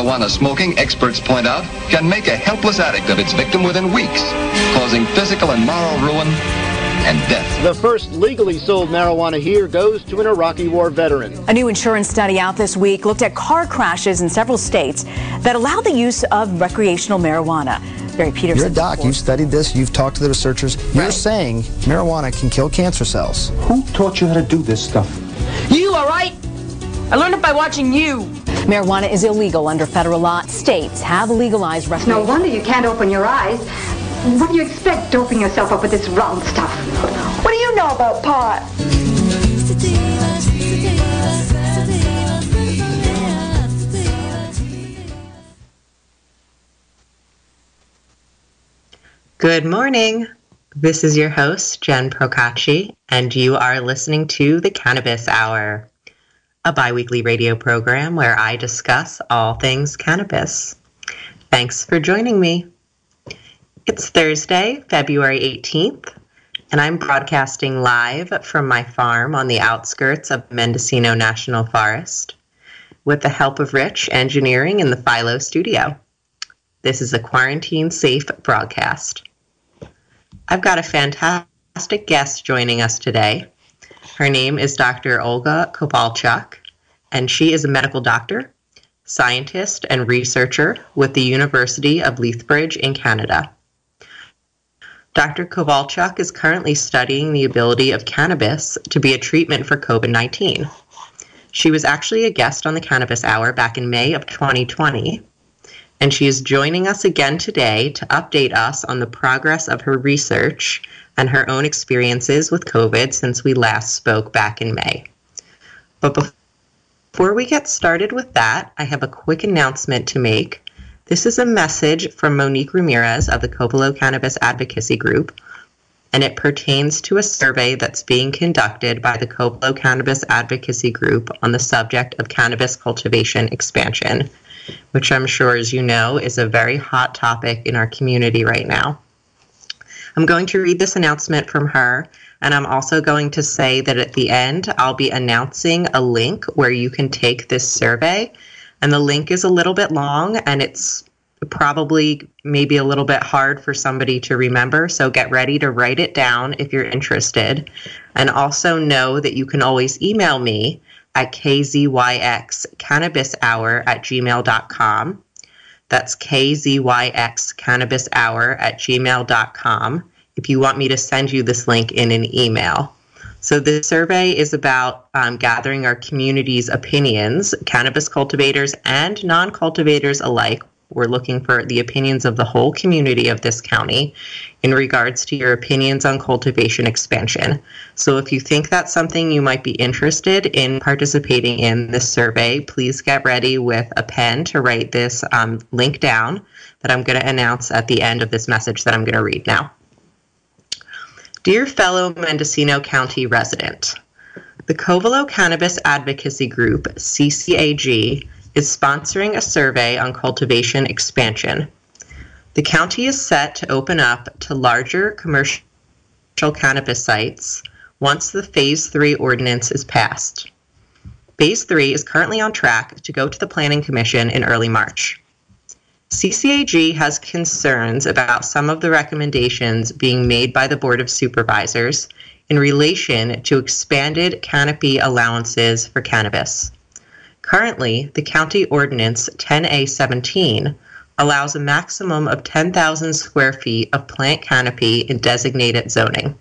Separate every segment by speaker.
Speaker 1: marijuana smoking, experts point out, can make a helpless addict of its victim within weeks, causing physical and moral ruin and death.
Speaker 2: The first legally sold marijuana here goes to an Iraqi war veteran.
Speaker 3: A new insurance study out this week looked at car crashes in several states that allow the use of recreational marijuana. Barry Peterson.
Speaker 4: You're a doc. You've studied this. You've talked to the researchers. You're
Speaker 3: Right.
Speaker 4: saying marijuana can kill cancer cells.
Speaker 5: Who taught you how to do this stuff?
Speaker 6: You, all right? I learned it by watching you.
Speaker 3: Marijuana is illegal under federal law. States have legalized
Speaker 7: No wonder you can't open your eyes. What do you expect doping yourself up with this round stuff? What do you know about pot?
Speaker 8: Good morning. This is your host, Jen Procacci, and you are listening to the Cannabis Hour, a biweekly radio program where I discuss all things cannabis. Thanks for joining me. It's Thursday, February 18th, and I'm broadcasting live from my farm on the outskirts of Mendocino National Forest with the help of Rich Engineering in the Philo studio. This is a quarantine safe broadcast. I've got a fantastic guest joining us today. Her name is Dr. Olga Kovalchuk, and she is a medical doctor, scientist, and researcher with the University of Lethbridge in Canada. Dr. Kovalchuk is currently studying the ability of cannabis to be a treatment for COVID 19. She was actually a guest on the Cannabis Hour back in May of 2020 and she is joining us again today to update us on the progress of her research and her own experiences with COVID since we last spoke back in May. But before we get started with that, I have a quick announcement to make. This is a message from Monique Ramirez of the Covelo Cannabis Advocacy Group, and it pertains to a survey that's being conducted by the Covelo Cannabis Advocacy Group on the subject of cannabis cultivation expansion which I'm sure, as you know, is a very hot topic in our community right now. I'm going to read this announcement from her, and I'm also going to say that at the end, I'll be announcing a link where you can take this survey. And the link is a little bit long and it's probably maybe a little bit hard for somebody to remember. So get ready to write it down if you're interested. And also know that you can always email me at kzyxcannabishour at gmail.com. That's kzyxcannabishour at gmail.com if you want me to send you this link in an email. So the survey is about um, gathering our community's opinions, cannabis cultivators and non-cultivators alike. We're looking for the opinions of the whole community of this county in regards to your opinions on cultivation expansion. So if you think that's something you might be interested in participating in this survey, please get ready with a pen to write this um, link down that I'm going to announce at the end of this message that I'm going to read now. Dear fellow Mendocino County resident, the Covelo Cannabis Advocacy Group, CCAG, is sponsoring a survey on cultivation expansion. The county is set to open up to larger commercial cannabis sites once the Phase 3 ordinance is passed. Phase 3 is currently on track to go to the Planning Commission in early March. CCAG has concerns about some of the recommendations being made by the Board of Supervisors in relation to expanded canopy allowances for cannabis. Currently, the county ordinance 10A17 allows a maximum of 10,000 square feet of plant canopy in designated zoning.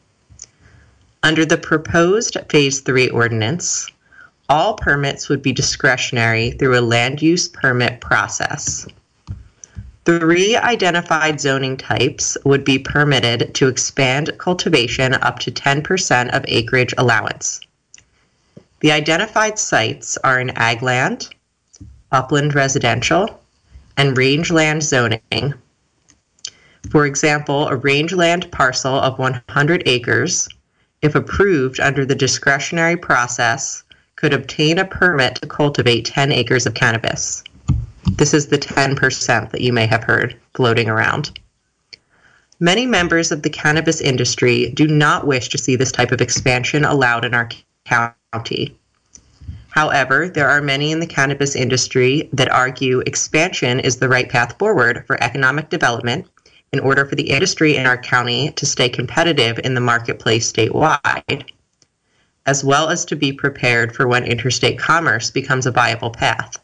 Speaker 8: Under the proposed Phase 3 ordinance, all permits would be discretionary through a land use permit process. Three identified zoning types would be permitted to expand cultivation up to 10% of acreage allowance. The identified sites are in ag land, upland residential, and rangeland zoning. For example, a rangeland parcel of 100 acres, if approved under the discretionary process, could obtain a permit to cultivate 10 acres of cannabis. This is the 10% that you may have heard floating around. Many members of the cannabis industry do not wish to see this type of expansion allowed in our county. However, there are many in the cannabis industry that argue expansion is the right path forward for economic development in order for the industry in our county to stay competitive in the marketplace statewide, as well as to be prepared for when interstate commerce becomes a viable path.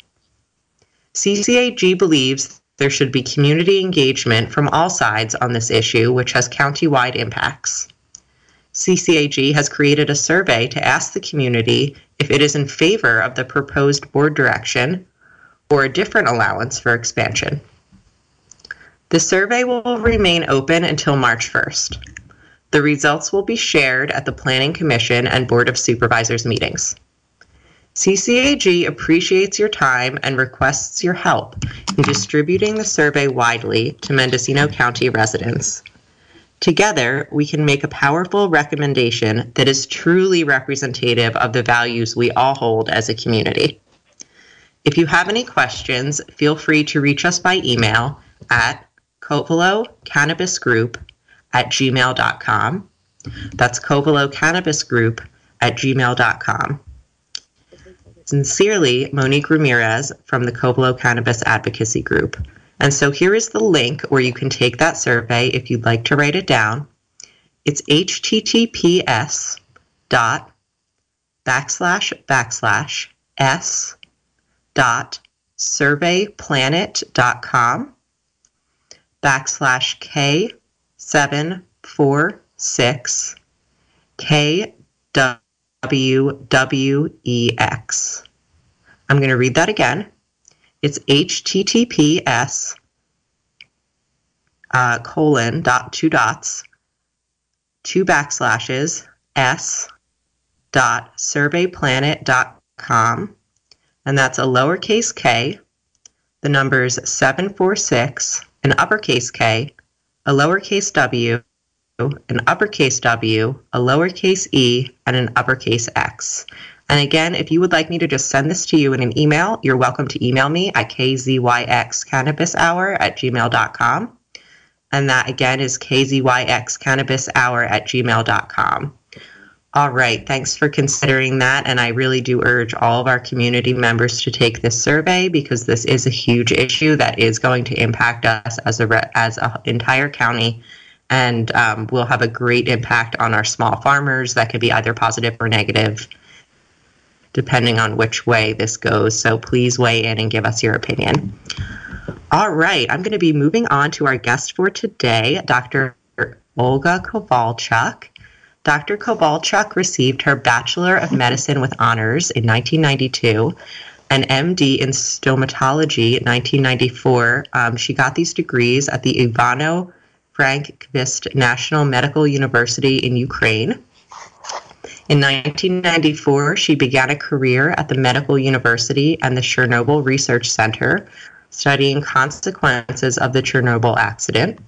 Speaker 8: CCAG believes there should be community engagement from all sides on this issue, which has county-wide impacts. CCAG has created a survey to ask the community if it is in favor of the proposed board direction or a different allowance for expansion. The survey will remain open until March 1st. The results will be shared at the Planning Commission and Board of Supervisors meetings. CCAG appreciates your time and requests your help in distributing the survey widely to Mendocino County residents. Together, we can make a powerful recommendation that is truly representative of the values we all hold as a community. If you have any questions, feel free to reach us by email at Covelo Cannabis Group at gmail.com. That's Covelo Cannabis Group at gmail.com. Sincerely, Monique Ramirez from the Covelo Cannabis Advocacy Group. And so here is the link where you can take that survey if you'd like to write it down. It's https dot backslash backslash s dot surveyplanet.com backslash k seven four six k WWEX. I'm going to read that again. It's HTTPS uh, colon dot two dots two backslashes s dot surveyplanet.com and that's a lowercase k the numbers 746 an uppercase k a lowercase w an uppercase W, a lowercase e, and an uppercase x. And again, if you would like me to just send this to you in an email, you're welcome to email me at kzyxcannabishour at gmail.com. And that again is kzyxcannabishour at gmail.com. All right, thanks for considering that. And I really do urge all of our community members to take this survey because this is a huge issue that is going to impact us as a as an entire county and um, will have a great impact on our small farmers. That could be either positive or negative, depending on which way this goes. So please weigh in and give us your opinion. All right, I'm going to be moving on to our guest for today, Dr. Olga Kovalchuk. Dr. Kovalchuk received her Bachelor of Medicine with honors in 1992 an MD in stomatology in 1994. Um, she got these degrees at the Ivano Frankivsk National Medical University in Ukraine. In 1994, she began a career at the Medical University and the Chernobyl Research Center, studying consequences of the Chernobyl accident.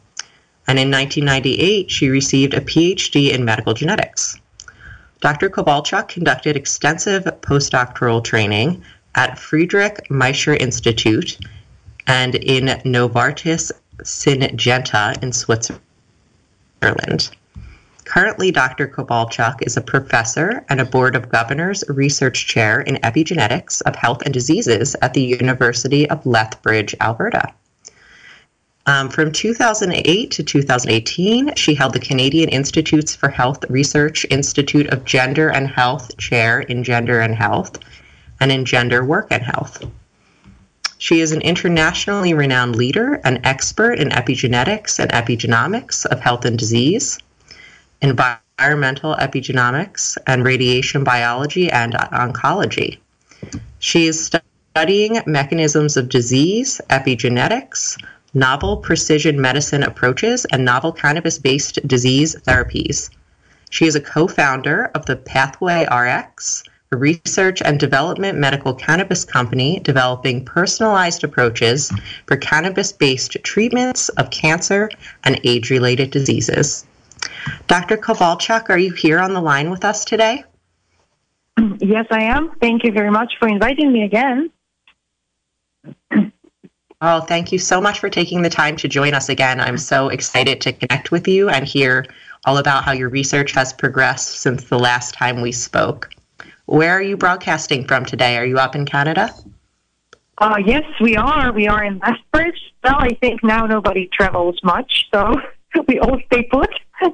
Speaker 8: And in 1998, she received a PhD in medical genetics. Dr. Kovalchuk conducted extensive postdoctoral training at Friedrich Miescher Institute and in Novartis Syngenta in Switzerland. Currently, Dr. Kovalchuk is a professor and a Board of Governors research chair in epigenetics of health and diseases at the University of Lethbridge, Alberta. Um, from 2008 to 2018, she held the Canadian Institutes for Health Research Institute of Gender and Health Chair in Gender and Health and in Gender Work and Health. She is an internationally renowned leader, and expert in epigenetics and epigenomics of health and disease, environmental epigenomics, and radiation biology and oncology. She is studying mechanisms of disease, epigenetics, novel precision medicine approaches, and novel cannabis based disease therapies. She is a co founder of the Pathway RX a research and development medical cannabis company developing personalized approaches for cannabis based treatments of cancer and age related diseases. Dr. Kovalchuk, are you here on the line with us today?
Speaker 9: Yes, I am. Thank you very much for inviting me again.
Speaker 8: Oh, thank you so much for taking the time to join us again. I'm so excited to connect with you and hear all about how your research has progressed since the last time we spoke. Where are you broadcasting from today? Are you up in Canada?
Speaker 9: Uh, yes, we are. We are in Lethbridge. Well, I think now nobody travels much, so we all stay put.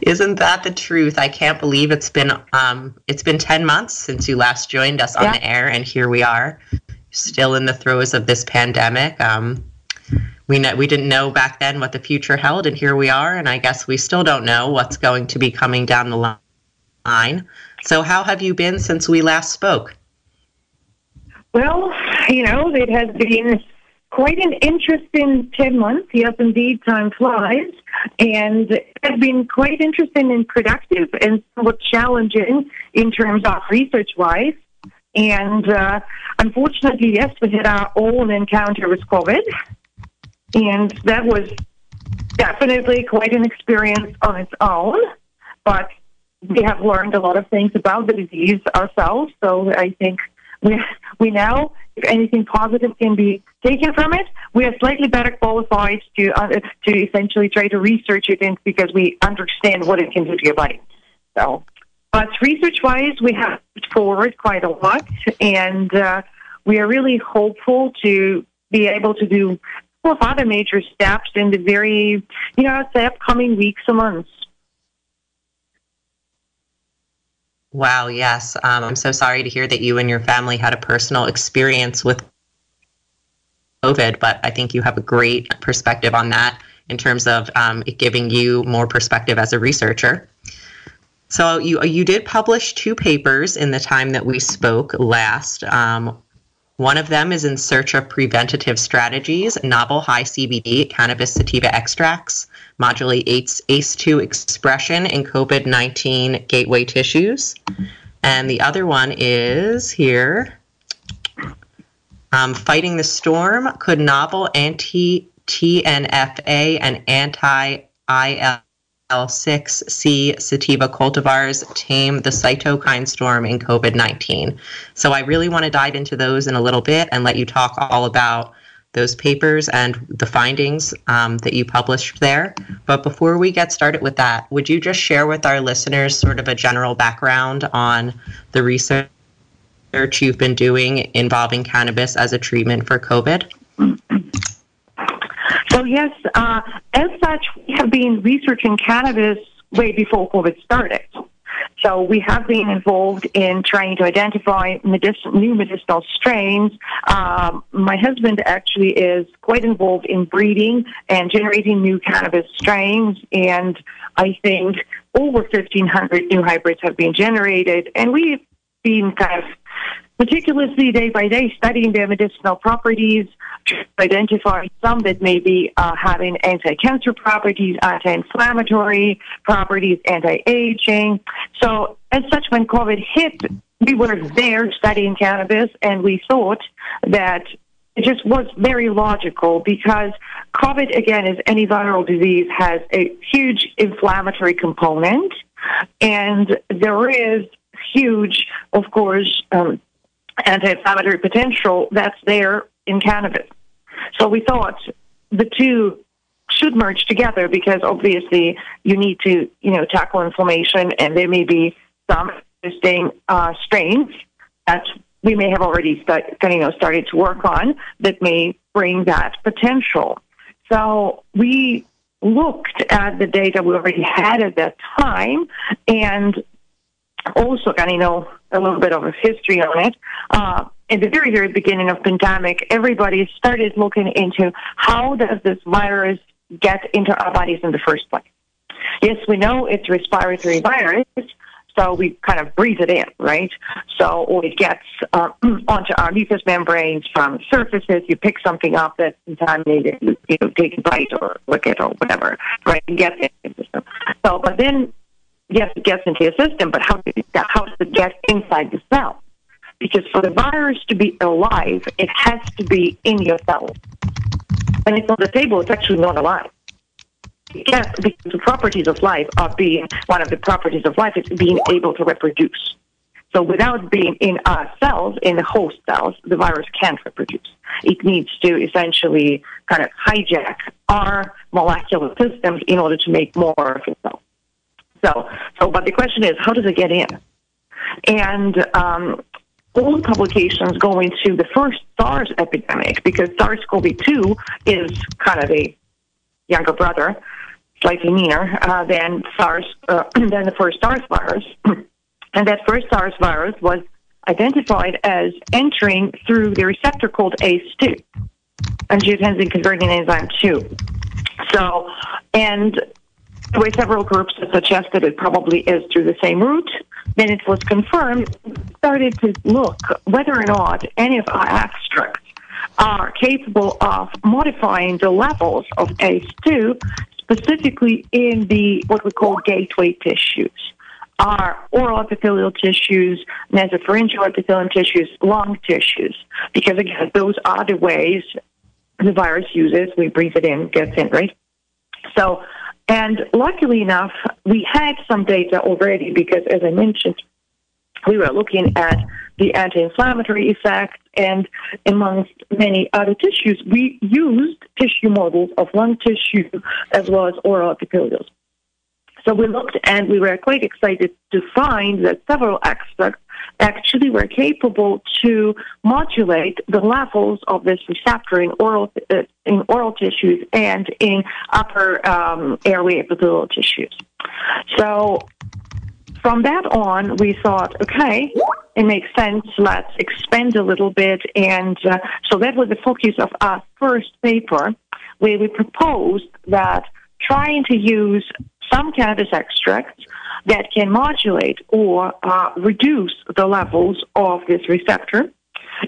Speaker 8: Isn't that the truth? I can't believe it's been um, it's been ten months since you last joined us on
Speaker 9: Yeah.
Speaker 8: the air, and here we are, still in the throes of this pandemic. Um, we know we didn't know back then what the future held, and here we are, and I guess we still don't know what's going to be coming down the line. So, how have you been since we last spoke?
Speaker 9: Well, you know, it has been quite an interesting 10 months. Yes, indeed, time flies. And it has been quite interesting and productive and somewhat challenging in terms of research wise. And uh, unfortunately, yes, we had our own encounter with COVID. And that was definitely quite an experience on its own. But we have learned a lot of things about the disease ourselves. So I think we we now, if anything positive can be taken from it, we are slightly better qualified to uh, to essentially try to research it in because we understand what it can do to your body. So, but research-wise, we have moved forward quite a lot, and uh, we are really hopeful to be able to do well other major steps in the very, you know, the upcoming weeks and months.
Speaker 8: Wow, yes. Um, I'm so sorry to hear that you and your family had a personal experience with COVID, but I think you have a great perspective on that in terms of um, it giving you more perspective as a researcher. So you you did publish two papers in the time that we spoke last. Um, one of them is in search of preventative strategies, novel high CBD cannabis sativa extracts modulate ACE- ACE2 expression in COVID 19 gateway tissues. And the other one is here um, Fighting the Storm Could novel anti TNFA and anti IL6C sativa cultivars tame the cytokine storm in COVID 19? So I really want to dive into those in a little bit and let you talk all about those papers and the findings um, that you published there. But before we get started with that, would you just share with our listeners sort of a general background on the research you've been doing involving cannabis as a treatment for COVID?
Speaker 9: Yes, uh, as such, we have been researching cannabis way before COVID started. So we have been involved in trying to identify new medicinal strains. Um, my husband actually is quite involved in breeding and generating new cannabis strains, and I think over 1,500 new hybrids have been generated, and we've been kind of meticulously day by day studying their medicinal properties to identify some that may be uh, having anti-cancer properties, anti-inflammatory properties, anti-aging. So as such, when COVID hit, we were there studying cannabis and we thought that it just was very logical because COVID, again, as any viral disease, has a huge inflammatory component and there is huge, of course, um, anti-inflammatory potential that's there in cannabis. So we thought the two should merge together because obviously you need to, you know, tackle inflammation and there may be some interesting uh, strains that we may have already start, you know, started to work on that may bring that potential. So we looked at the data we already had at that time and also kind of know a little bit of a history on it. Uh, in the very, very beginning of pandemic, everybody started looking into how does this virus get into our bodies in the first place. Yes, we know it's respiratory virus, so we kind of breathe it in, right? So it gets uh, onto our mucous membranes from surfaces. You pick something up that's contaminated, you know, take a bite or lick it or whatever, right? And get it. So, but then yes, it gets into your system, but how, how does it get inside the cell? Because for the virus to be alive, it has to be in your cell. When it's on the table, it's actually not alive. Yes, because the properties of life are being, one of the properties of life is being able to reproduce. So without being in our cells, in the host cells, the virus can't reproduce. It needs to essentially kind of hijack our molecular systems in order to make more of itself. So, so, but the question is, how does it get in? And um, all publications go into the first SARS epidemic because SARS-CoV-2 is kind of a younger brother, slightly meaner uh, than SARS uh, than the first SARS virus, and that first SARS virus was identified as entering through the receptor called ACE2, angiotensin converting enzyme 2. So, and there were several groups that suggested it probably is through the same route. Then it was confirmed, started to look whether or not any of our extracts are capable of modifying the levels of ACE2, specifically in the what we call gateway tissues. Our oral epithelial tissues, nasopharyngeal epithelial tissues, lung tissues, because again, those are the ways the virus uses. We breathe it in, gets in, right? So and luckily enough, we had some data already because, as I mentioned, we were looking at the anti-inflammatory effect and amongst many other tissues, we used tissue models of lung tissue as well as oral epithelials. So we looked and we were quite excited to find that several extracts actually were capable to modulate the levels of this receptor in oral uh, in oral tissues and in upper um, airway epithelial tissues. So from that on, we thought, okay, it makes sense. Let's expand a little bit, and uh, so that was the focus of our first paper, where we proposed that trying to use some cannabis extracts that can modulate or uh, reduce the levels of this receptor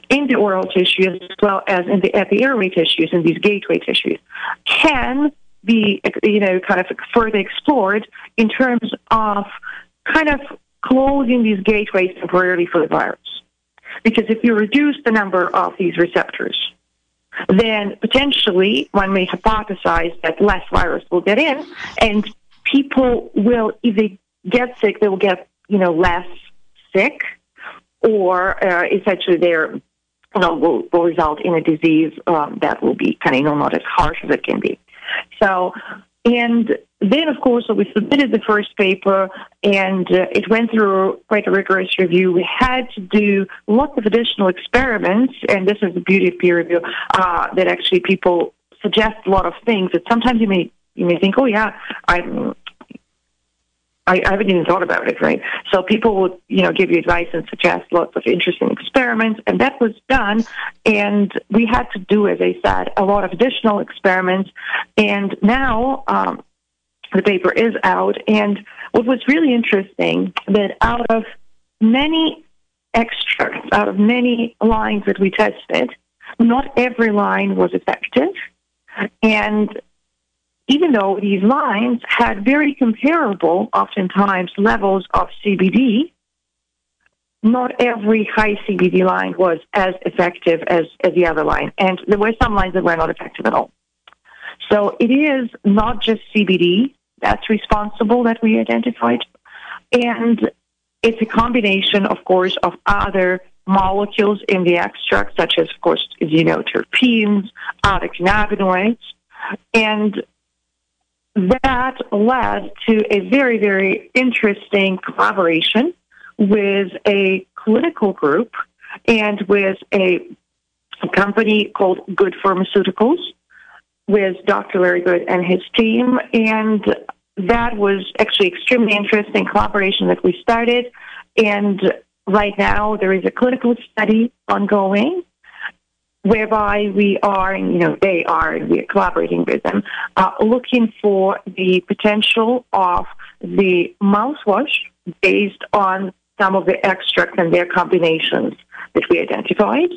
Speaker 9: in the oral tissues as well as in the epi-airway tissues, and these gateway tissues, can be, you know, kind of further explored in terms of kind of closing these gateways temporarily for the virus. Because if you reduce the number of these receptors, then potentially one may hypothesize that less virus will get in and people will, if they get sick, they will get, you know, less sick, or uh, essentially they're, you know, will, will result in a disease um, that will be kind of, you know, not as harsh as it can be. So, and then, of course, we submitted the first paper, and uh, it went through quite a rigorous review. We had to do lots of additional experiments, and this is the beauty of peer review, uh, that actually people suggest a lot of things that sometimes you may you may think, oh yeah, I'm I, I haven't even thought about it, right? So people would, you know, give you advice and suggest lots of interesting experiments, and that was done. And we had to do, as I said, a lot of additional experiments. And now um, the paper is out. And what was really interesting that out of many extracts, out of many lines that we tested, not every line was effective. And even though these lines had very comparable, oftentimes, levels of CBD, not every high CBD line was as effective as, as the other line. And there were some lines that were not effective at all. So it is not just CBD that's responsible that we identified. And it's a combination, of course, of other molecules in the extract, such as, of course, as you know, terpenes, other cannabinoids. And that led to a very, very interesting collaboration with a clinical group and with a, company called Good Pharmaceuticals with Dr. Larry Good and his team. And that was actually extremely interesting collaboration that we started. And right now there is a clinical study ongoing whereby we are, and you know, they are, and we are collaborating with them, uh, looking for the potential of the mouthwash based on some of the extracts and their combinations that we identified,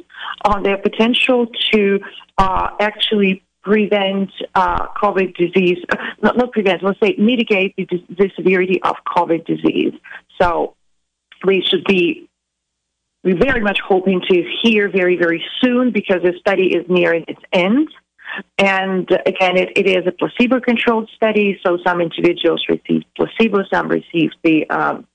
Speaker 9: on their potential to uh, actually prevent uh, COVID disease, uh, not, not prevent, let's say mitigate the, the severity of COVID disease. So we should be we're very much hoping to hear very, very soon because the study is nearing its end. And again, it, it is a placebo controlled study, so some individuals receive placebo, some receive the um,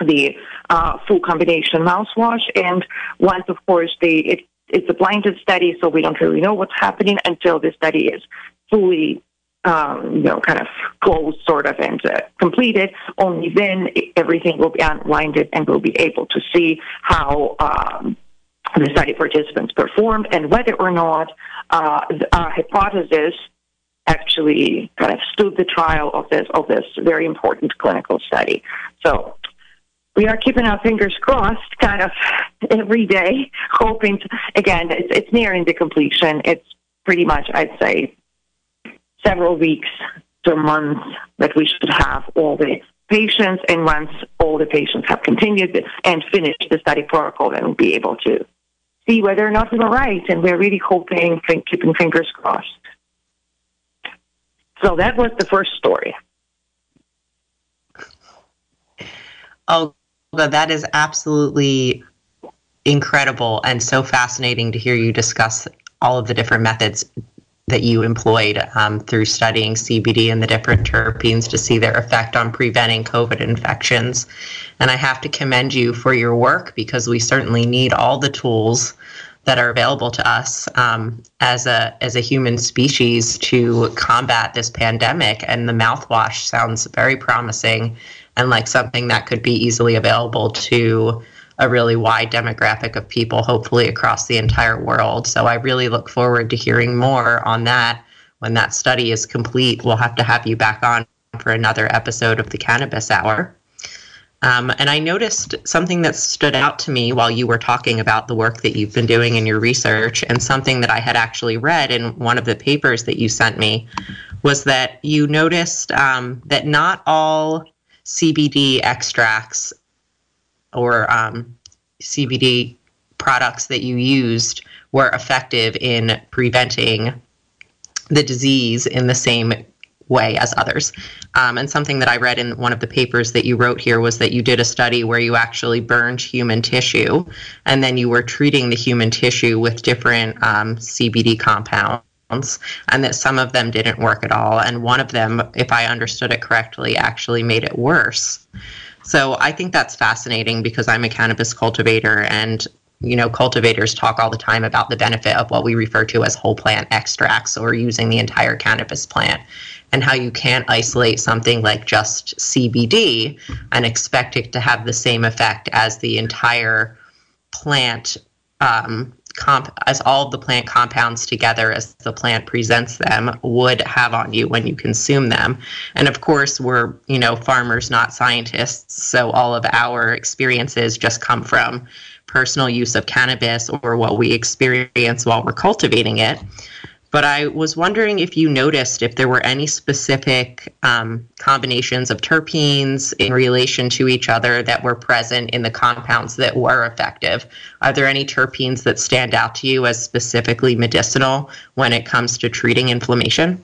Speaker 9: the uh, full combination mouthwash. And once, of course, the it, it's a blinded study, so we don't really know what's happening until the study is fully um, you know, kind of closed sort of and uh, completed, only then everything will be unwinded and we'll be able to see how um, the study participants performed and whether or not uh, our hypothesis actually kind of stood the trial of this of this very important clinical study. So we are keeping our fingers crossed kind of every day, hoping to, again, it's, it's nearing the completion. It's pretty much, I'd say, several weeks to a month that we should have all the patients. And once all the patients have continued and finished the study protocol, then we'll be able to see whether or not we were right. And we're really hoping, keeping fingers crossed. So that was the first story.
Speaker 8: Oh, that is absolutely incredible and so fascinating to hear you discuss all of the different methods that you employed um, through studying CBD and the different terpenes to see their effect on preventing COVID infections. And I have to commend you for your work because we certainly need all the tools that are available to us um, as a as a human species to combat this pandemic. And the mouthwash sounds very promising and like something that could be easily available to a really wide demographic of people, hopefully across the entire world. So I really look forward to hearing more on that when that study is complete. We'll have to have you back on for another episode of the Cannabis Hour. Um, and I noticed something that stood out to me while you were talking about the work that you've been doing in your research, and something that I had actually read in one of the papers that you sent me was that you noticed um, that not all CBD extracts or um, CBD products that you used were effective in preventing the disease in the same way as others. Um, and something that I read in one of the papers that you wrote here was that you did a study where you actually burned human tissue and then you were treating the human tissue with different um, CBD compounds. And that some of them didn't work at all. And one of them, if I understood it correctly, actually made it worse. So I think that's fascinating because I'm a cannabis cultivator and you know, cultivators talk all the time about the benefit of what we refer to as whole plant extracts or using the entire cannabis plant and how you can't isolate something like just CBD and expect it to have the same effect as the entire plant um, comp as all of the plant compounds together as the plant presents them would have on you when you consume them. And of course we're you know farmers not scientists. So all of our experiences just come from personal use of cannabis or what we experience while we're cultivating it but I was wondering if you noticed if there were any specific um, combinations of terpenes in relation to each other that were present in the compounds that were effective. Are there any terpenes that stand out to you as specifically medicinal when it comes to treating inflammation?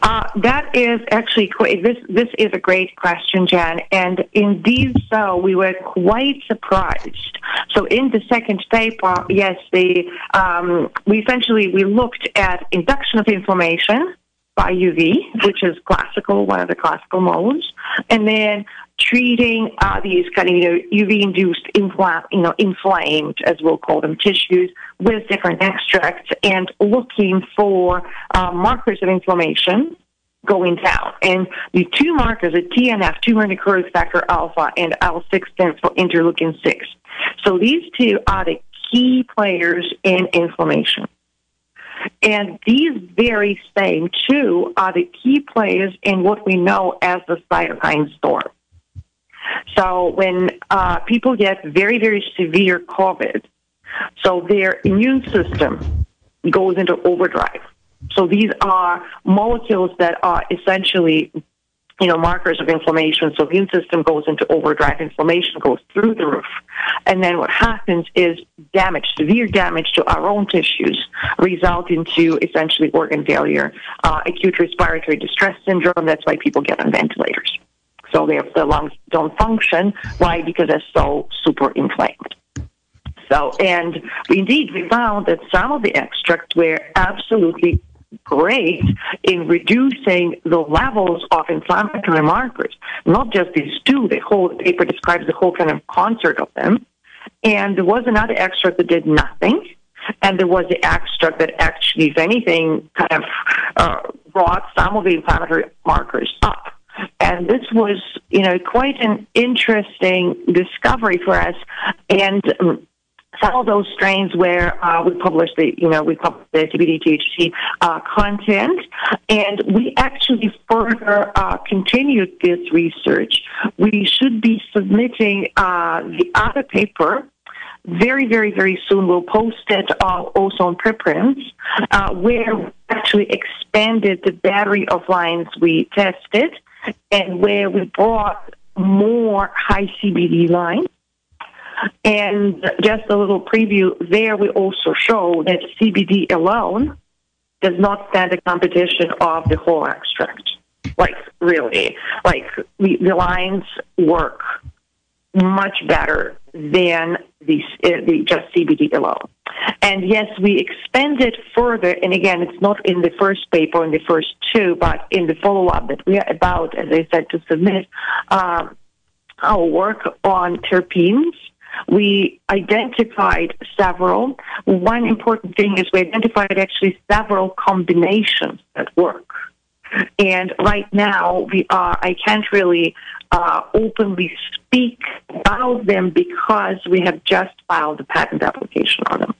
Speaker 9: Uh, that is actually this. This is a great question, Jan, and indeed, so we were quite surprised. So, in the second paper, yes, the um, we essentially we looked at induction of inflammation by UV, which is classical, one of the classical modes, and then treating uh, these kind of you know UV-induced infl- you know inflamed, as we'll call them, tissues with different extracts, and looking for uh, markers of inflammation going down. And the two markers are TNF, tumor necrosis factor alpha, and IL-6 stands for interleukin 6. So these two are the key players in inflammation. And these very same two are the key players in what we know as the cytokine storm. So when uh, people get very, very severe COVID, so their immune system goes into overdrive. So these are molecules that are essentially you know, markers of inflammation. So immune system goes into overdrive, inflammation goes through the roof. And then what happens is damage, severe damage to our own tissues result into essentially organ failure, uh, acute respiratory distress syndrome. That's why people get on ventilators. So their, the lungs don't function. Why? Because they're so super inflamed. So, and indeed, we found that some of the extracts were absolutely great in reducing the levels of inflammatory markers. Not just these two, the whole paper describes the whole kind of concert of them. And there was another extract that did nothing. and there was the extract that actually, if anything, kind of uh, brought some of the inflammatory markers up. And this was, you know, quite an interesting discovery for us. And um, some of those strains where uh, we published the, you know, we published the CBD THC uh, content, and we actually further uh, continued this research. We should be submitting uh, the other paper very, very, very soon. We'll post it uh, also on preprints, uh, where we actually expanded the battery of lines we tested, and where we brought more high CBD lines and just a little preview there, we also show that CBD alone does not stand a competition of the whole extract. Like, really. Like, the, the lines work much better than the, uh, the just CBD alone. And yes, we expanded further, and again, it's not in the first paper, in the first two, but in the follow-up that we are about, as I said, to submit um, our work on terpenes we identified several. One important thing is we identified actually several combinations that work. And right now, we are, I can't really uh, openly speak about them because we have just filed a patent application on them.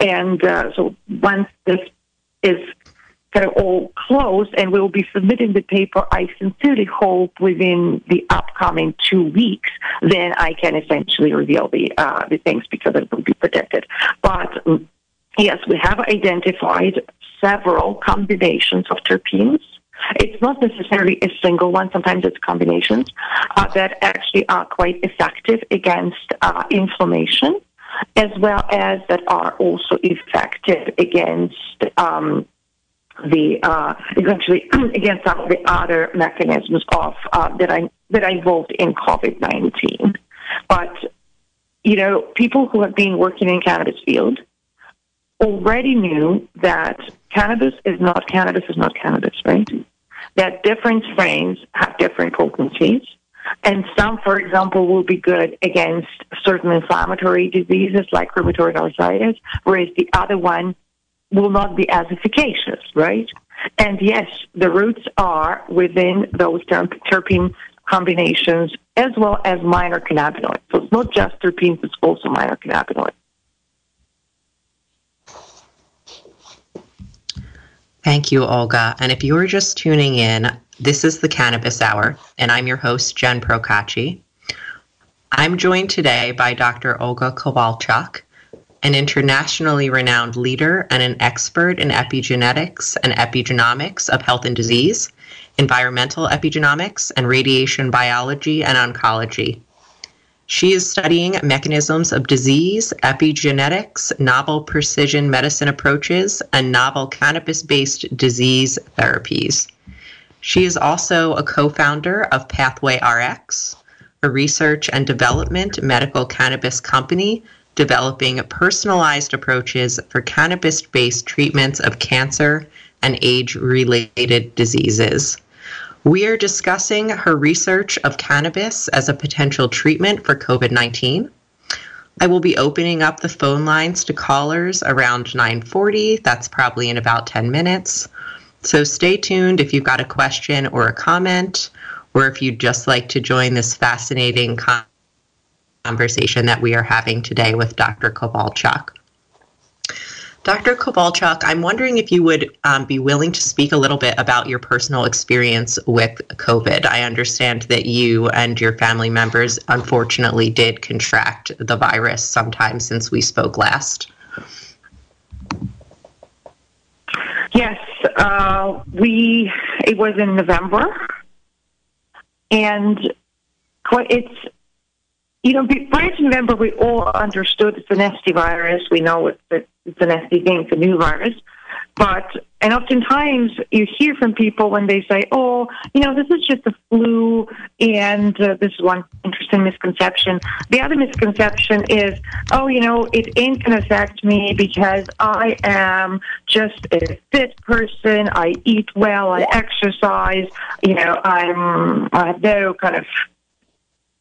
Speaker 9: And uh, so once this is kind of all closed, and we will be submitting the paper, I sincerely hope, within the upcoming two weeks, then I can essentially reveal the, uh, the things because it will be protected. But um, yes, we have identified several combinations of terpenes. It's not necessarily a single one. Sometimes it's combinations uh, that actually are quite effective against uh, inflammation, as well as that are also effective against um, the uh, essentially against some of the other mechanisms of uh, that I that are involved in COVID nineteen. But you know, people who have been working in cannabis field already knew that cannabis is not cannabis is not cannabis, right? That different strains have different potencies. And some, for example, will be good against certain inflammatory diseases like rheumatoid arthritis, whereas the other one will not be as efficacious, right? And yes, the roots are within those terpene combinations as well as minor cannabinoids. So it's not just terpenes, it's also minor cannabinoids.
Speaker 8: Thank you, Olga. And if you are just tuning in, this is the Cannabis Hour, and I'm your host, Jen Procacci. I'm joined today by Dr. Olga Kovalchuk, an internationally renowned leader and an expert in epigenetics and epigenomics of health and disease, environmental epigenomics, and radiation biology and oncology. She is studying mechanisms of disease, epigenetics, novel precision medicine approaches, and novel cannabis based disease therapies. She is also a co founder of Pathway RX, a research and development medical cannabis company developing personalized approaches for cannabis based treatments of cancer and age related diseases. We are discussing her research of cannabis as a potential treatment for COVID 19. I will be opening up the phone lines to callers around 9:40. That's probably in about 10 minutes. So stay tuned if you've got a question or a comment or if you'd just like to join this fascinating conversation that we are having today with Dr. Kovalchuk. Dr. Kovalchuk, I'm wondering if you would um, be willing to speak a little bit about your personal experience with COVID. I understand that you and your family members unfortunately did contract the virus sometime since we spoke last.
Speaker 9: Yes, uh, we. It was in November, and it's you know, prior to November, we all understood it's a nasty virus. We know it's it's a nasty thing, it's a new virus. But, and oftentimes you hear from people when they say, oh, you know, this is just a flu, and uh, this is one interesting misconception. The other misconception is, oh, you know, it ain't going to affect me because I am just a fit person. I eat well, I exercise, you know, I'm, I have no kind of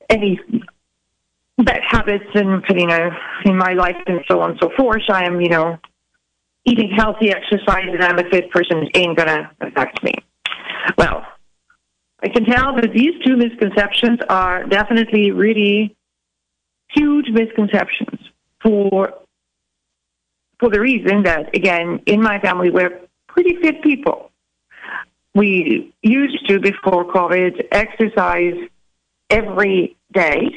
Speaker 9: any bad habits and you know in my life and so on and so forth. I am you know eating healthy, exercise, and I'm a fit person ain't gonna affect me. Well, I can tell that these two misconceptions are definitely really huge misconceptions for for the reason that again in my family we're pretty fit people. We used to before COVID exercise every day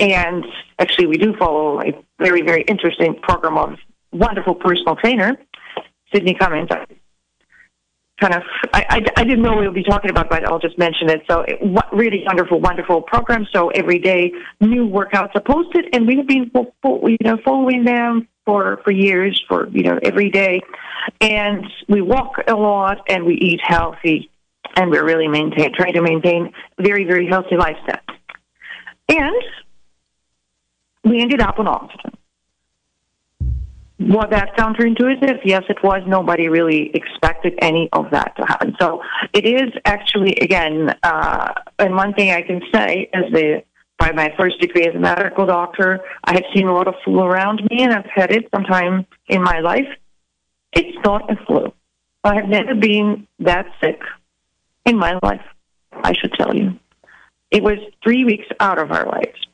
Speaker 9: and actually, we do follow a very, very interesting program of wonderful personal trainer, Sydney Cummings. Kind of, I, I, I didn't know we would be talking about, but I'll just mention it. So, it, really wonderful, wonderful program. So every day, new workouts are posted, and we have been, you know, following them for for years, for you know, every day. And we walk a lot, and we eat healthy, and we're really maintain trying to maintain very, very healthy lifestyle. And we ended up on oxygen. Was that counterintuitive? Yes, it was. Nobody really expected any of that to happen. So it is actually, again, uh, and one thing I can say is the by my first degree as a medical doctor, I have seen a lot of flu around me, and I've had it sometime in my life. It's not a flu. I have never been that sick in my life. I should tell you, it was three weeks out of our lives.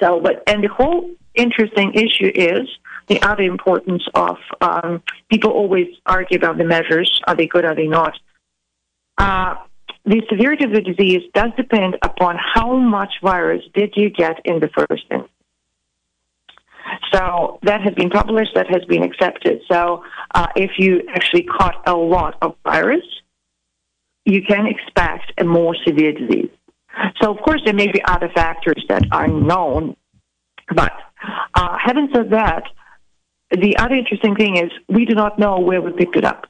Speaker 9: So, but and the whole interesting issue is the other importance of um, people always argue about the measures: are they good, are they not? Uh, the severity of the disease does depend upon how much virus did you get in the first instance. So that has been published, that has been accepted. So uh, if you actually caught a lot of virus, you can expect a more severe disease. So, of course, there may be other factors that are known, but uh, having said that, the other interesting thing is we do not know where we picked it up.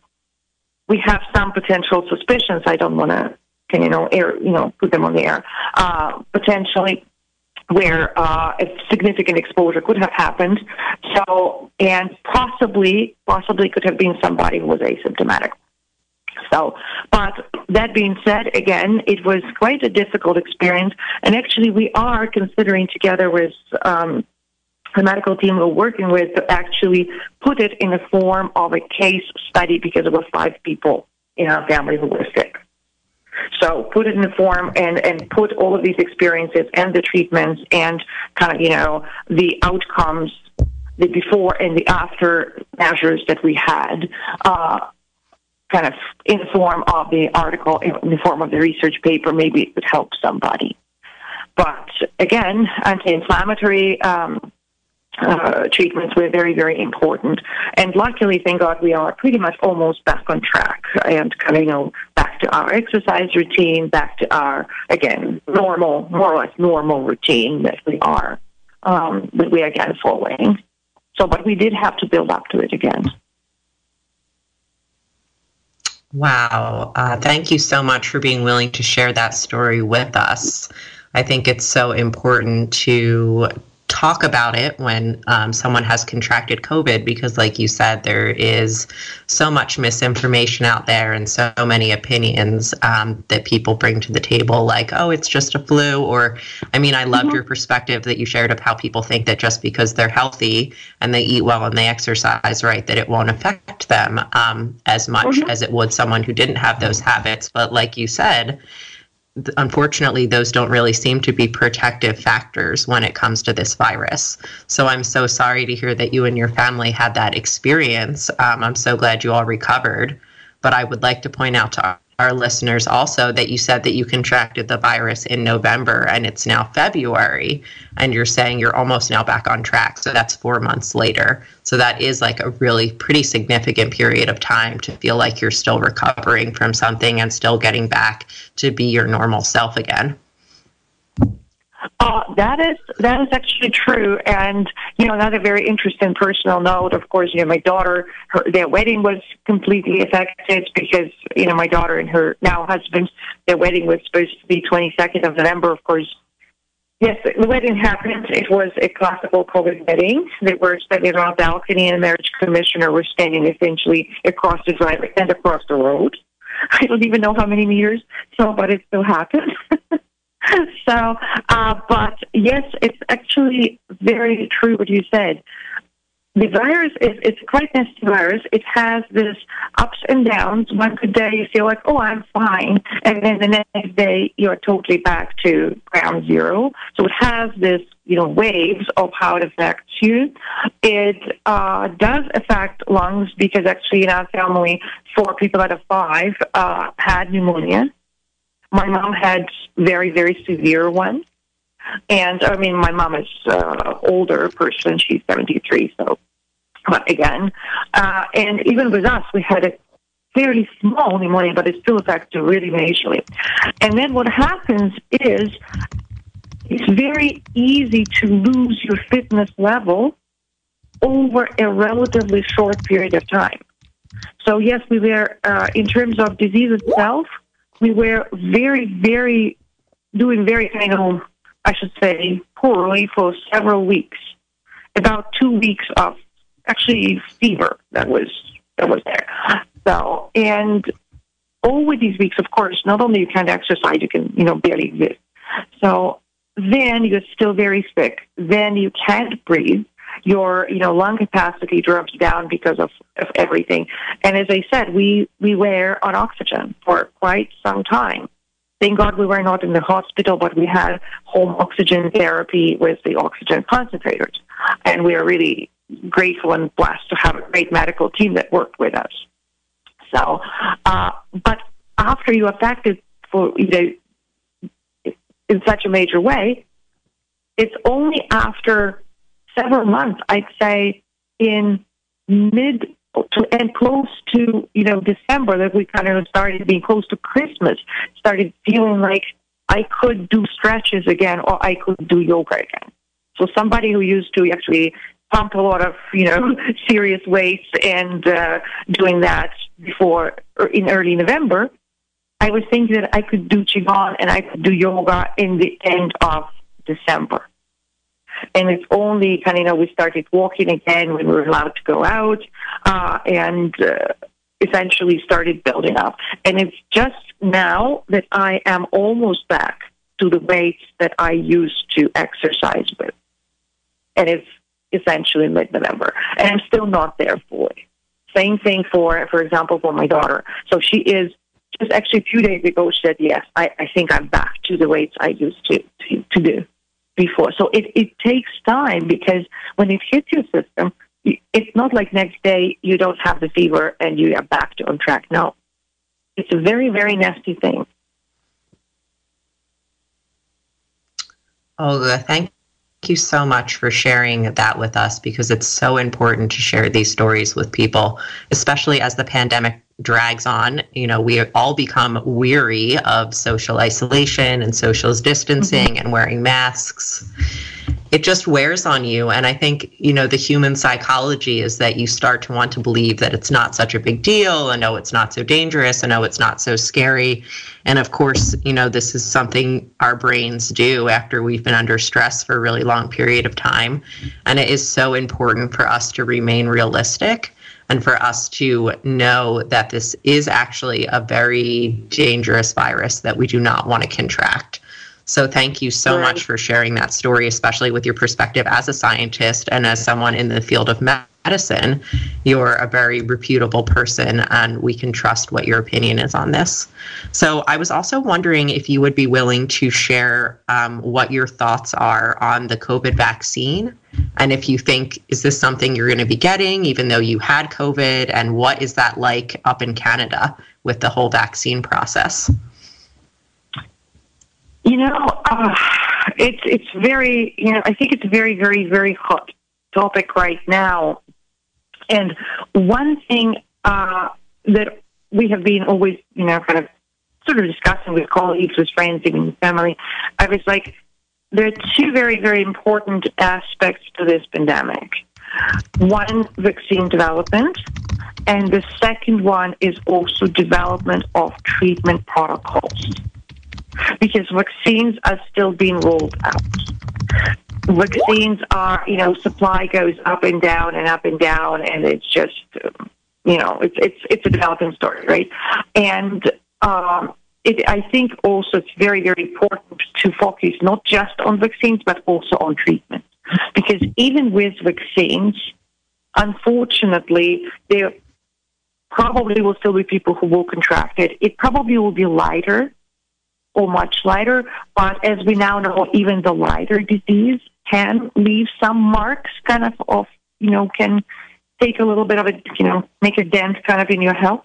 Speaker 9: We have some potential suspicions. I don't want to, you know, air, you know, put them on the air. Uh, potentially, where uh, a significant exposure could have happened. So, and possibly, possibly could have been somebody who was asymptomatic. So, but that being said, again, it was quite a difficult experience. And actually, we are considering together with um, the medical team we're working with to actually put it in the form of a case study because there were five people in our family who were sick. So put it in the form and, and put all of these experiences and the treatments and kind of, you know, the outcomes, the before and the after measures that we had, uh, kind of in the form of the article, in the form of the research paper, maybe it would help somebody. But again, anti-inflammatory um, uh, treatments were very, very important. And luckily, thank God, we are pretty much almost back on track and kind of, you know, back to our exercise routine, back to our, again, normal, more or less normal routine that we are, um, that we are again following. So, but we did have to build up to it again.
Speaker 8: Wow. Uh, thank you so much for being willing to share that story with us. I think it's so important to talk about it when um, someone has contracted COVID because, like you said, there is so much misinformation out there and so many opinions um, that people bring to the table, like, oh, it's just a flu. Or, I mean, I loved mm-hmm. your perspective that you shared of how people think that just because they're healthy and they eat well and they exercise right, that it won't affect them um, as much mm-hmm. as it would someone who didn't have those habits. But, like you said, unfortunately, those don't really seem to be protective factors when it comes to this virus. So I'm so sorry to hear that you and your family had that experience. Um, I'm so glad you all recovered. But I would like to point out to our listeners also that you said that you contracted the virus in November and it's now February, and you're saying you're almost now back on track. So that's four months later. So that is like a really pretty significant period of time to feel like you're still recovering from something and still getting back to be your normal self again.
Speaker 9: Uh, that is that is actually true, and you know another very interesting personal note. Of course, you know my daughter, her their wedding was completely affected because you know my daughter and her now husband, their wedding was supposed to be twenty second of November. Of course, yes, the wedding happened. It was a classical COVID wedding. They were standing on a balcony, and the marriage commissioner was standing essentially across the driveway and across the road. I don't even know how many meters, so but it still happened. so, uh, but yes, it's actually very true what you said. The virus is it's quite nasty virus. It has this ups and downs. One good day you feel like, oh, I'm fine, and then the next day you're totally back to ground zero. So it has this, you know, waves of how it affects you. It uh, does affect lungs because actually in our family, four people out of five uh, had pneumonia. My mom had very, very severe one. And I mean, my mom is uh, older person; she's seventy-three. So, but again, uh, and even with us, we had a fairly small pneumonia, but it still affects you really majorly. And then what happens is it's very easy to lose your fitness level over a relatively short period of time. So yes, we were uh, in terms of disease itself we were very, very doing very kind I should say, poorly for several weeks. About two weeks of actually fever that was that was there. So and over these weeks, of course, not only you can't exercise, you can you know barely exist. So then you're still very sick. Then you can't breathe your you know lung capacity drops down because of, of everything. And as I said, we we were on oxygen for quite some time. Thank God we were not in the hospital, but we had home oxygen therapy with the oxygen concentrators, and we are really grateful and blessed to have a great medical team that worked with us. So, uh, but after you affected for you know in such a major way, it's only after several months, I'd say in mid to and close to you know December that we kind of started being close to Christmas, started feeling like I could do stretches again or I could do yoga again. So somebody who used to actually pump a lot of you know serious weights and uh, doing that before in early November, I was thinking that I could do qigong and I could do yoga in the end of December. And it's only kind of, you know, we started walking again when we were allowed to go out uh, and uh, essentially started building up. And it's just now that I am almost back to the weights that I used to exercise with. And it's essentially mid November. And I'm still not there fully. Same thing for, for example, for my daughter. So she is just actually a few days ago, she said, yes, I, I think I'm back to the weights I used to, to, to do before. So it, it takes time because when it hits your system, it's not like next day you don't have the fever and you are back to on track. No, it's a very, very nasty thing.
Speaker 8: Oh, Olga, thank you so much for sharing that with us because it's so important to share these stories with people, especially as the pandemic drags on, you know, we all become weary of social isolation and social distancing mm-hmm. and wearing masks. It just wears on you. And I think, you know, the human psychology is that you start to want to believe that it's not such a big deal and no, it's not so dangerous and no, it's not so scary. And of course, you know, this is something our brains do after we've been under stress for a really long period of time. And it is so important for us to remain realistic and for us to know that this is actually a very dangerous virus that we do not want to contract. So, thank you so right. much for sharing that story, especially with your perspective as a scientist and as someone in the field of medicine. You're a very reputable person, and we can trust what your opinion is on this. So, I was also wondering if you would be willing to share um, what your thoughts are on the COVID vaccine and if you think, is this something you're going to be getting, even though you had COVID? And what is that like up in Canada with the whole vaccine process?
Speaker 9: You know, uh, it's it's very you know I think it's very very very hot topic right now, and one thing uh, that we have been always you know kind of sort of discussing with colleagues, with friends, even family, I was like, there are two very, very important aspects to this pandemic. One, vaccine development, and the second one is also development of treatment protocols. Because vaccines are still being rolled out. Vaccines are, you know, supply goes up and down and up and down, and it's just, you know, it's it's it's a developing story, right? And um, it, I think also it's very, very important to focus not just on vaccines, but also on treatment. Because even with vaccines, unfortunately, there probably will still be people who will contract it. It probably will be lighter or much lighter, but as we now know, even the lighter disease can leave some marks kind of of, you know, can take a little bit of a, you know, make a dent kind of in your health.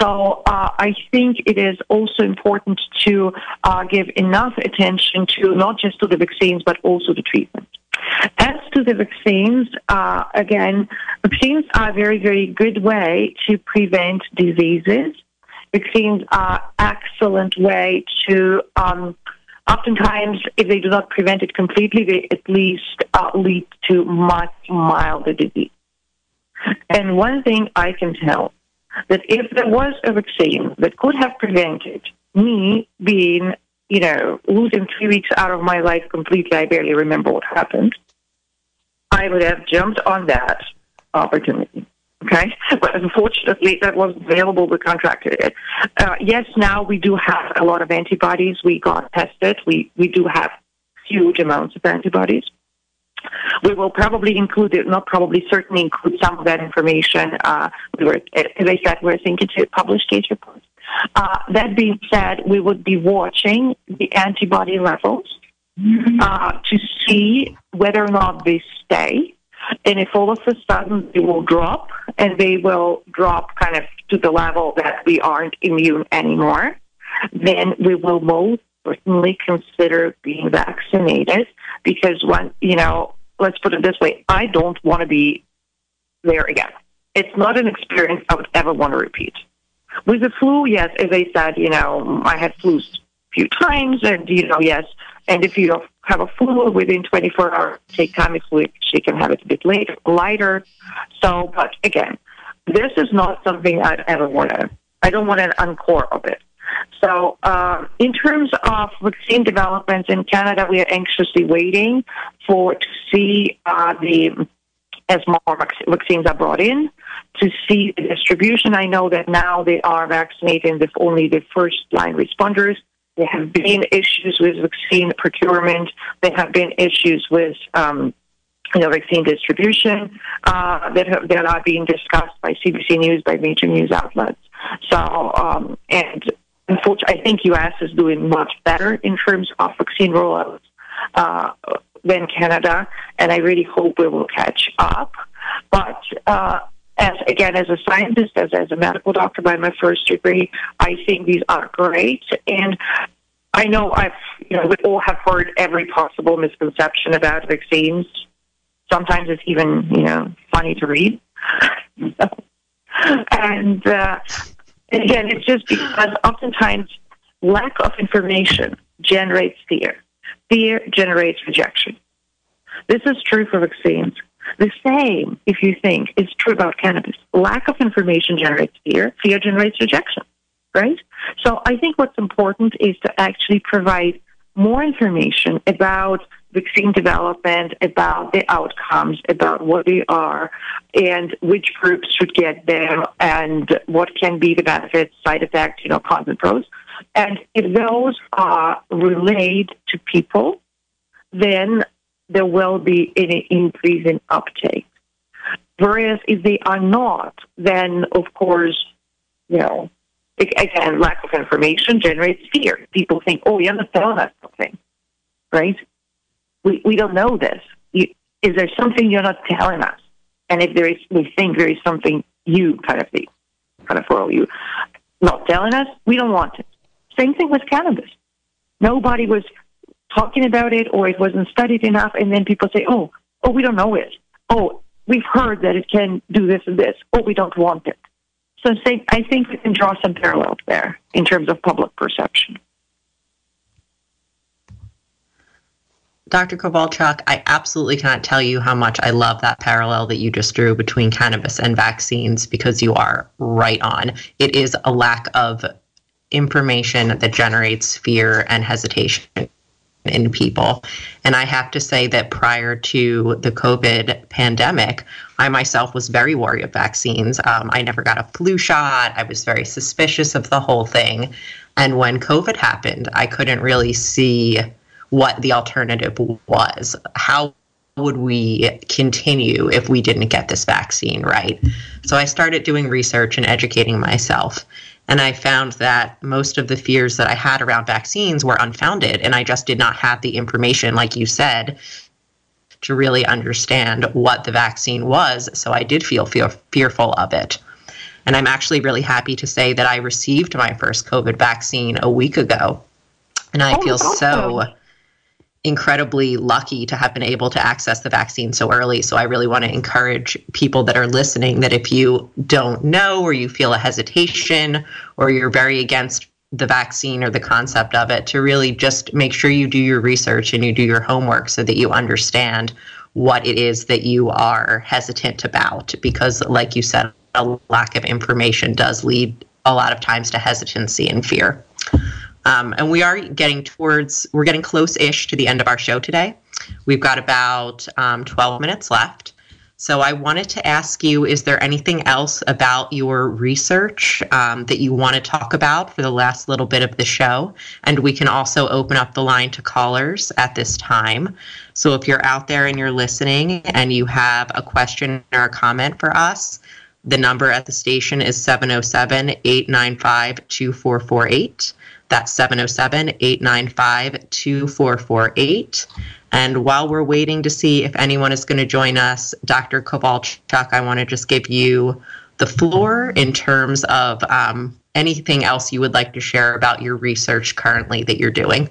Speaker 9: So uh, I think it is also important to uh, give enough attention to not just to the vaccines, but also the treatment. As to the vaccines, uh, again, vaccines are a very, very good way to prevent diseases. Vaccines are excellent way to, um, oftentimes, if they do not prevent it completely, they at least uh, lead to much milder disease. And one thing I can tell that if there was a vaccine that could have prevented me being, you know, losing three weeks out of my life completely, I barely remember what happened, I would have jumped on that opportunity. Okay, but unfortunately, that wasn't available. We contracted it. Uh, yes, now we do have a lot of antibodies. We got tested. We we do have huge amounts of antibodies. We will probably include it, not probably, certainly include some of that information. Uh, we were, as I said, we're thinking to publish case reports. Uh, that being said, we would be watching the antibody levels uh, to see whether or not they stay. And if all of a sudden they will drop and they will drop kind of to the level that we aren't immune anymore, then we will most certainly consider being vaccinated because one, you know, let's put it this way, I don't want to be there again. It's not an experience I would ever want to repeat. With the flu, yes, as I said, you know, I had flus a few times, and you know, yes, and if you have a flu within 24 hours, take Tamiflu, she can have it a bit later, lighter. So, but again, this is not something I'd ever want to. I don't want an encore of it. So, uh, in terms of vaccine developments in Canada, we are anxiously waiting for to see uh, the as more vaccines are brought in to see the distribution. I know that now they are vaccinating with only the first line responders. There have been issues with vaccine procurement. There have been issues with um, you know, vaccine distribution uh, that, have, that are being discussed by CBC News, by major news outlets. So, um, and unfortunately, I think U.S. is doing much better in terms of vaccine rollouts uh, than Canada, and I really hope we will catch up. But uh, as again, as a scientist, as as a medical doctor by my first degree, I think these are great, and I know I've you know we all have heard every possible misconception about vaccines. Sometimes it's even you know funny to read. and uh, again, it's just because oftentimes lack of information generates fear. Fear generates rejection. This is true for vaccines. The same, if you think, is true about cannabis. Lack of information generates fear. Fear generates rejection, right? So I think what's important is to actually provide more information about vaccine development, about the outcomes, about what they are, and which groups should get them, and what can be the benefits, side effects, you know, cons and pros. And if those are relayed to people, then there will be an increase in uptake. Whereas if they are not, then of course, you know, again, lack of information generates fear. People think, oh, you're not telling us something, right? We, we don't know this. You, is there something you're not telling us? And if there is, we think there is something you kind of think, kind of for you not telling us, we don't want it. Same thing with cannabis. Nobody was talking about it or it wasn't studied enough, and then people say, oh, oh, we don't know it. Oh, we've heard that it can do this and this. Oh, we don't want it. So I think we can draw some parallels there in terms of public perception.
Speaker 8: Dr. Kovalchuk, I absolutely cannot tell you how much I love that parallel that you just drew between cannabis and vaccines because you are right on. It is a lack of information that generates fear and hesitation in people. And I have to say that prior to the COVID pandemic, I myself was very worried of vaccines. Um, I never got a flu shot. I was very suspicious of the whole thing. And when COVID happened, I couldn't really see what the alternative was. How would we continue if we didn't get this vaccine right? So I started doing research and educating myself. And I found that most of the fears that I had around vaccines were unfounded. And I just did not have the information, like you said, to really understand what the vaccine was. So I did feel fear- fearful of it. And I'm actually really happy to say that I received my first COVID vaccine a week ago. And I oh, feel awesome. so incredibly lucky to have been able to access the vaccine so early. So I really want to encourage people that are listening that if you don't know or you feel a hesitation or you're very against the vaccine or the concept of it, to really just make sure you do your research and you do your homework so that you understand what it is that you are hesitant about. Because, like you said, a lack of information does lead a lot of times to hesitancy and fear. Um, and we are getting towards, we're getting close ish to the end of our show today. We've got about um, 12 minutes left. So I wanted to ask you is there anything else about your research um, that you want to talk about for the last little bit of the show? And we can also open up the line to callers at this time. So if you're out there and you're listening and you have a question or a comment for us, the number at the station is 707 895 2448. That's 707 895 2448. And while we're waiting to see if anyone is going to join us, Dr. Kovalchuk, I want to just give you the floor in terms of um, anything else you would like to share about your research currently that you're doing.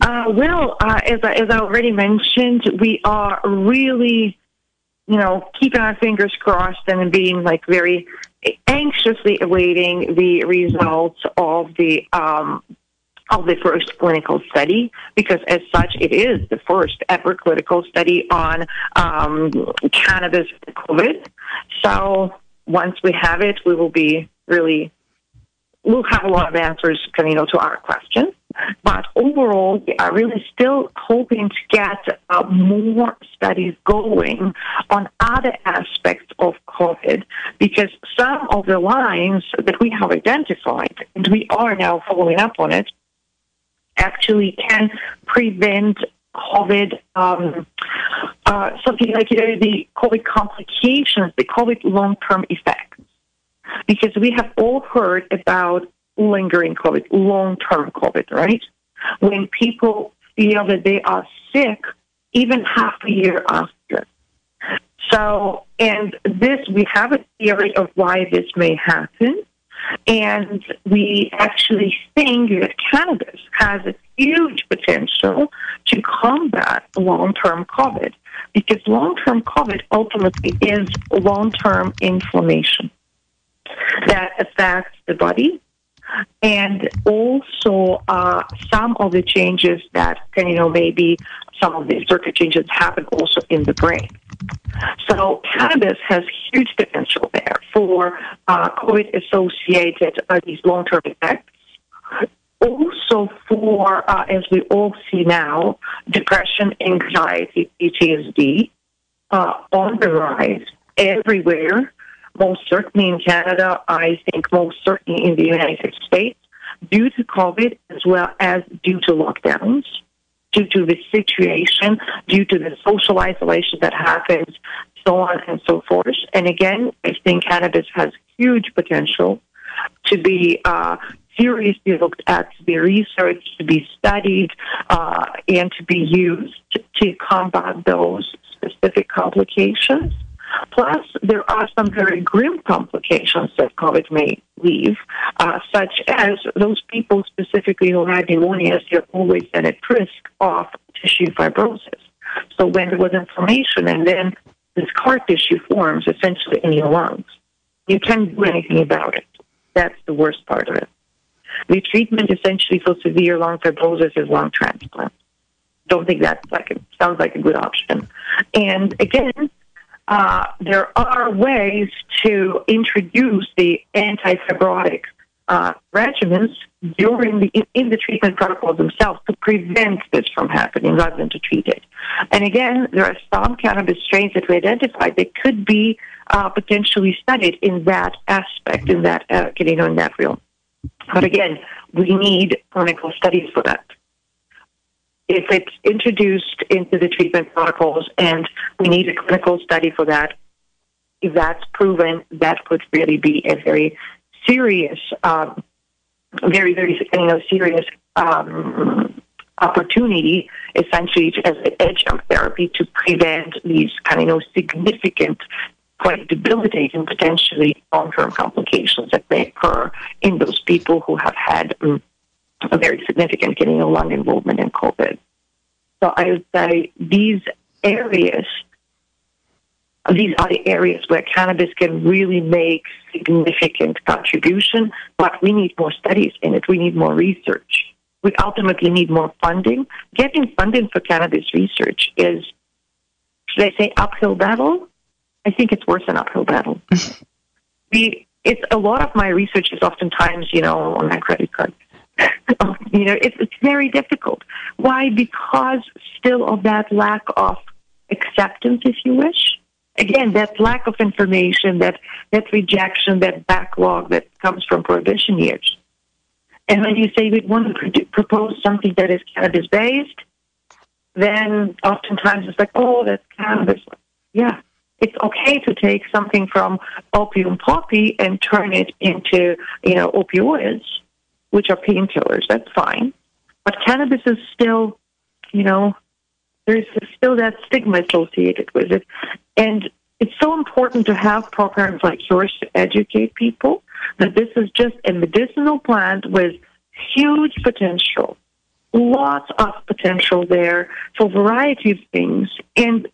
Speaker 9: Uh, well, uh, as, I, as I already mentioned, we are really, you know, keeping our fingers crossed and being like very anxiously awaiting the results of the um, of the first clinical study because as such it is the first ever clinical study on um, cannabis COVID. So once we have it, we will be really we'll have a lot of answers, know, to our questions. But overall, we are really still hoping to get uh, more studies going on other aspects of COVID because some of the lines that we have identified, and we are now following up on it, actually can prevent COVID, um, uh, something like you know, the COVID complications, the COVID long term effects. Because we have all heard about lingering COVID, long term COVID, right? When people feel that they are sick even half a year after. So, and this, we have a theory of why this may happen. And we actually think that cannabis has a huge potential to combat long term COVID because long term COVID ultimately is long term inflammation that affects the body and also uh, some of the changes that you know, maybe some of the circuit changes happen also in the brain. So cannabis has huge potential there for uh, COVID-associated uh, these long-term effects. Also for, uh, as we all see now, depression, anxiety, PTSD uh, on the rise everywhere most certainly in Canada, I think most certainly in the United States, due to COVID as well as due to lockdowns, due to the situation, due to the social isolation that happens, so on and so forth. And again, I think cannabis has huge potential to be uh, seriously looked at, to be researched, to be studied, uh, and to be used to combat those specific complications. Plus, there are some very grim complications that COVID may leave, uh, such as those people specifically who had pneumonia, they're always at risk of tissue fibrosis. So when there was inflammation and then this scar tissue forms essentially in your lungs, you can't do anything about it. That's the worst part of it. The treatment essentially for severe lung fibrosis is lung transplant. Don't think that like sounds like a good option. And again, uh, there are ways to introduce the antifibrotic uh, regimens during the in the treatment protocols themselves to prevent this from happening rather than to treat it. And again, there are some cannabis strains that we identified that could be uh, potentially studied in that aspect, in that uh, you know, in that realm. But again, we need clinical studies for that. If it's introduced into the treatment protocols and we need a clinical study for that, if that's proven, that could really be a very serious, um, very, very you know, serious um, opportunity, essentially as an adjunct therapy to prevent these kind of you know, significant, quite debilitating, potentially long-term complications that may occur in those people who have had um, very significant you know, lung involvement in COVID. So I would say these areas these are the areas where cannabis can really make significant contribution, but we need more studies in it. We need more research. We ultimately need more funding. Getting funding for cannabis research is, should I say, uphill battle? I think it's worse than uphill battle. we, it's a lot of my research is oftentimes, you know, on my credit card. you know, it's, very difficult. Why? Because still of that lack of acceptance, if you wish again, that lack of information, that, that rejection, that backlog that comes from prohibition years. And when you say we want to propose something that is cannabis based, then oftentimes it's like, oh, that's cannabis. Yeah, it's okay to take something from opium poppy and turn it into, you know, opioids, which are painkillers. That's fine. But cannabis is still, you know, there's still that stigma associated with it. And it's so important to have programs like yours to educate people that this is just a medicinal plant with huge potential, lots of potential there for a variety of things. And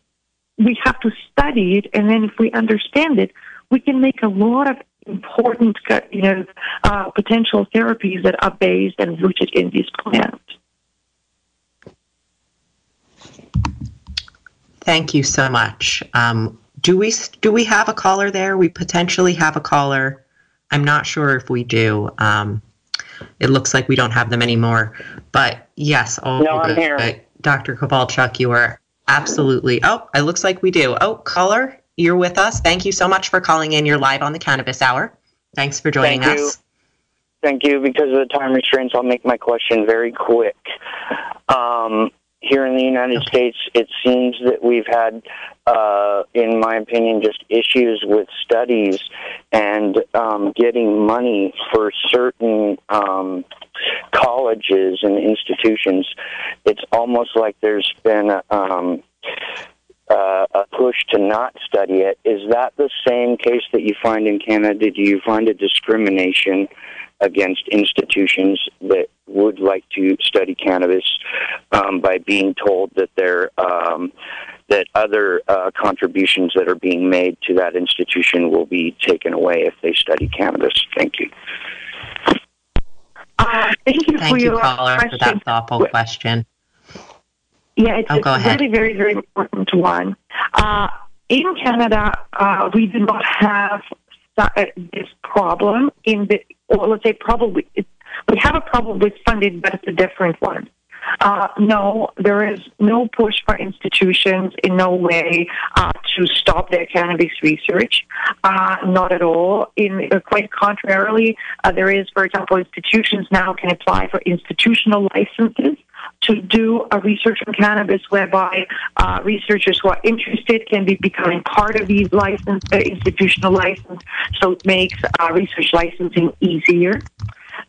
Speaker 9: we have to study it, and then if we understand it, we can make a lot of important, you know, uh, potential therapies that are based and rooted in these plants.
Speaker 8: Thank you so much. Um, do we do we have a caller there? We potentially have a caller. I'm not sure if we do. Um, it looks like we don't have them anymore. But yes,
Speaker 10: oh, no, I'm here. Uh,
Speaker 8: Dr. Kowalchuk, you are absolutely. Oh, it looks like we do. Oh, caller, you're with us. Thank you so much for calling in. You're live on the Cannabis Hour. Thanks for joining
Speaker 10: Thank
Speaker 8: us.
Speaker 10: You. Thank you. Because of the time restraints, I'll make my question very quick. Um, here in the United okay. States, it seems that we've had, uh, in my opinion, just issues with studies and um, getting money for certain um, colleges and institutions. It's almost like there's been um, uh, a push to not study it. Is that the same case that you find in Canada? Do you find a discrimination against institutions that would like to study cannabis um, by being told that there um, that other uh, contributions that are being made to that institution will be taken away if they study cannabis. Thank you.
Speaker 9: Uh, thank you
Speaker 8: thank
Speaker 9: for
Speaker 8: you,
Speaker 9: your
Speaker 8: caller,
Speaker 9: question.
Speaker 8: for that thoughtful question.
Speaker 9: Yeah, it's,
Speaker 8: oh,
Speaker 9: it's a really very, very important one. Uh, in Canada, uh, we do not have uh, this problem in the, or let's say probably, we have a problem with funding, but it's a different one. Uh, no, there is no push for institutions in no way uh, to stop their cannabis research. Uh, not at all. In uh, quite contrarily, uh, there is, for example, institutions now can apply for institutional licenses to do a research on cannabis, whereby uh, researchers who are interested can be becoming part of these license uh, institutional license. So it makes uh, research licensing easier.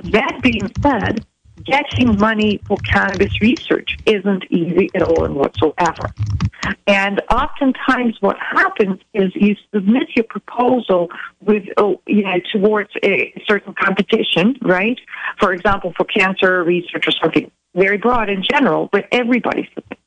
Speaker 9: That being said, getting money for cannabis research isn't easy at all and whatsoever. And oftentimes, what happens is you submit your proposal with, oh, you know, towards a certain competition, right? For example, for cancer research or something very broad in general, but everybody submits.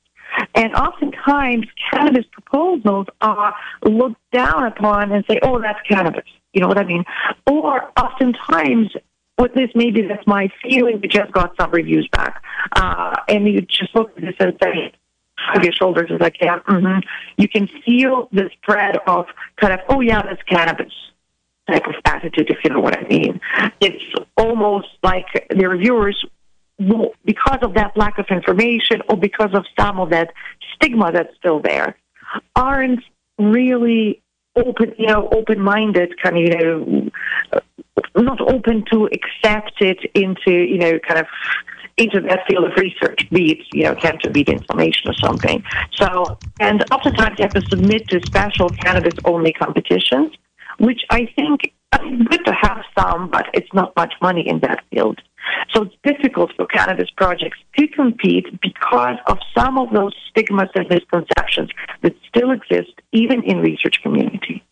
Speaker 9: And oftentimes, cannabis proposals are looked down upon and say, "Oh, that's cannabis." You know what I mean? Or oftentimes, what this maybe that's my feeling. We just got some reviews back, uh, and you just look at this and say, shrug your shoulders as like, yeah, mm-hmm. You can feel the spread of kind of, oh yeah, that's cannabis. type of attitude, if you know what I mean. It's almost like the reviewers, will, because of that lack of information or because of some of that stigma that's still there, aren't really open, you know, open-minded, kind of, you know, uh, not open to accept it into, you know, kind of into that field of research, be it, you know, cancer be it inflammation or something. So, and oftentimes you have to submit to special cannabis-only competitions, which I think good to have some, but it's not much money in that field. So it's difficult for cannabis projects to compete because of some of those stigmas and misconceptions that still exist even in research community.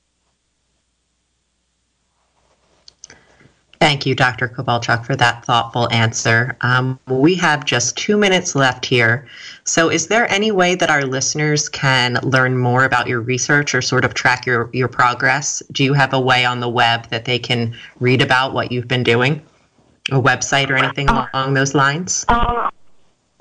Speaker 8: Thank you, Dr. Kovalchuk, for that thoughtful answer. Um, we have just two minutes left here. So, is there any way that our listeners can learn more about your research or sort of track your, your progress? Do you have a way on the web that they can read about what you've been doing? A website or anything uh, along those lines?
Speaker 9: Uh,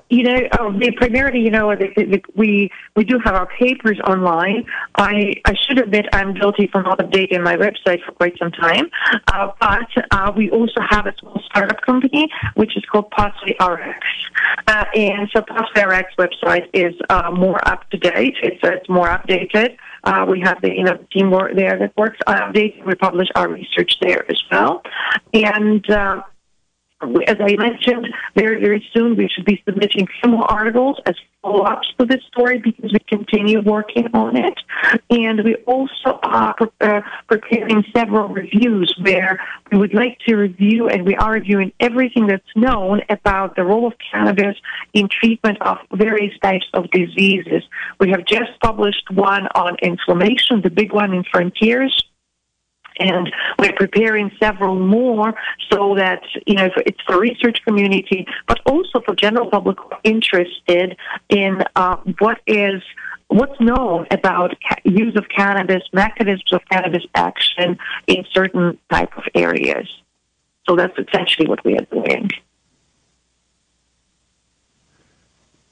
Speaker 9: you know, uh, primarily, you know, the, the, we we do have our papers online. I I should admit I'm guilty for not updating my website for quite some time, uh, but uh, we also have a small startup company which is called Pathway RX, uh, and so Pathway RX website is uh, more up to date. It's it's more updated. Uh, we have the you know team there that works on updating. We publish our research there as well, and as I mentioned, very, very soon we should be submitting some more articles as follow-ups to this story because we continue working on it. And we also are pre- uh, preparing several reviews where we would like to review, and we are reviewing everything that's known about the role of cannabis in treatment of various types of diseases. We have just published one on inflammation, the big one in Frontiers and we're preparing several more so that you know it's for research community, but also for general public interested in uh, what is what's known about use of cannabis, mechanisms of cannabis action in certain type of areas. So that's essentially what we are doing.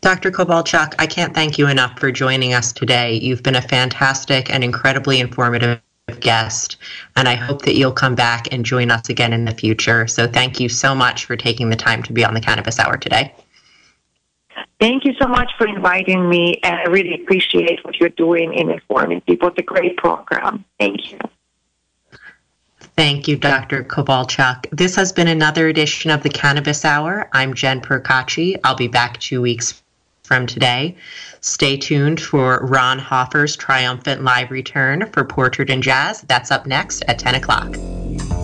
Speaker 8: Dr. Kovalchuk, I can't thank you enough for joining us today. You've been a fantastic and incredibly informative guest, and I hope that you'll come back and join us again in the future. So thank you so much for taking the time to be on the Cannabis Hour today.
Speaker 9: Thank you so much for inviting me, and I really appreciate what you're doing in informing people. It's a great program. Thank you.
Speaker 8: Thank you, Dr. Kovalchuk. This has been another edition of the Cannabis Hour. I'm Jen Perkachi. I'll be back two weeks from today. Stay tuned for Ron Hoffer's triumphant live return for Portrait and Jazz. That's up next at 10 o'clock.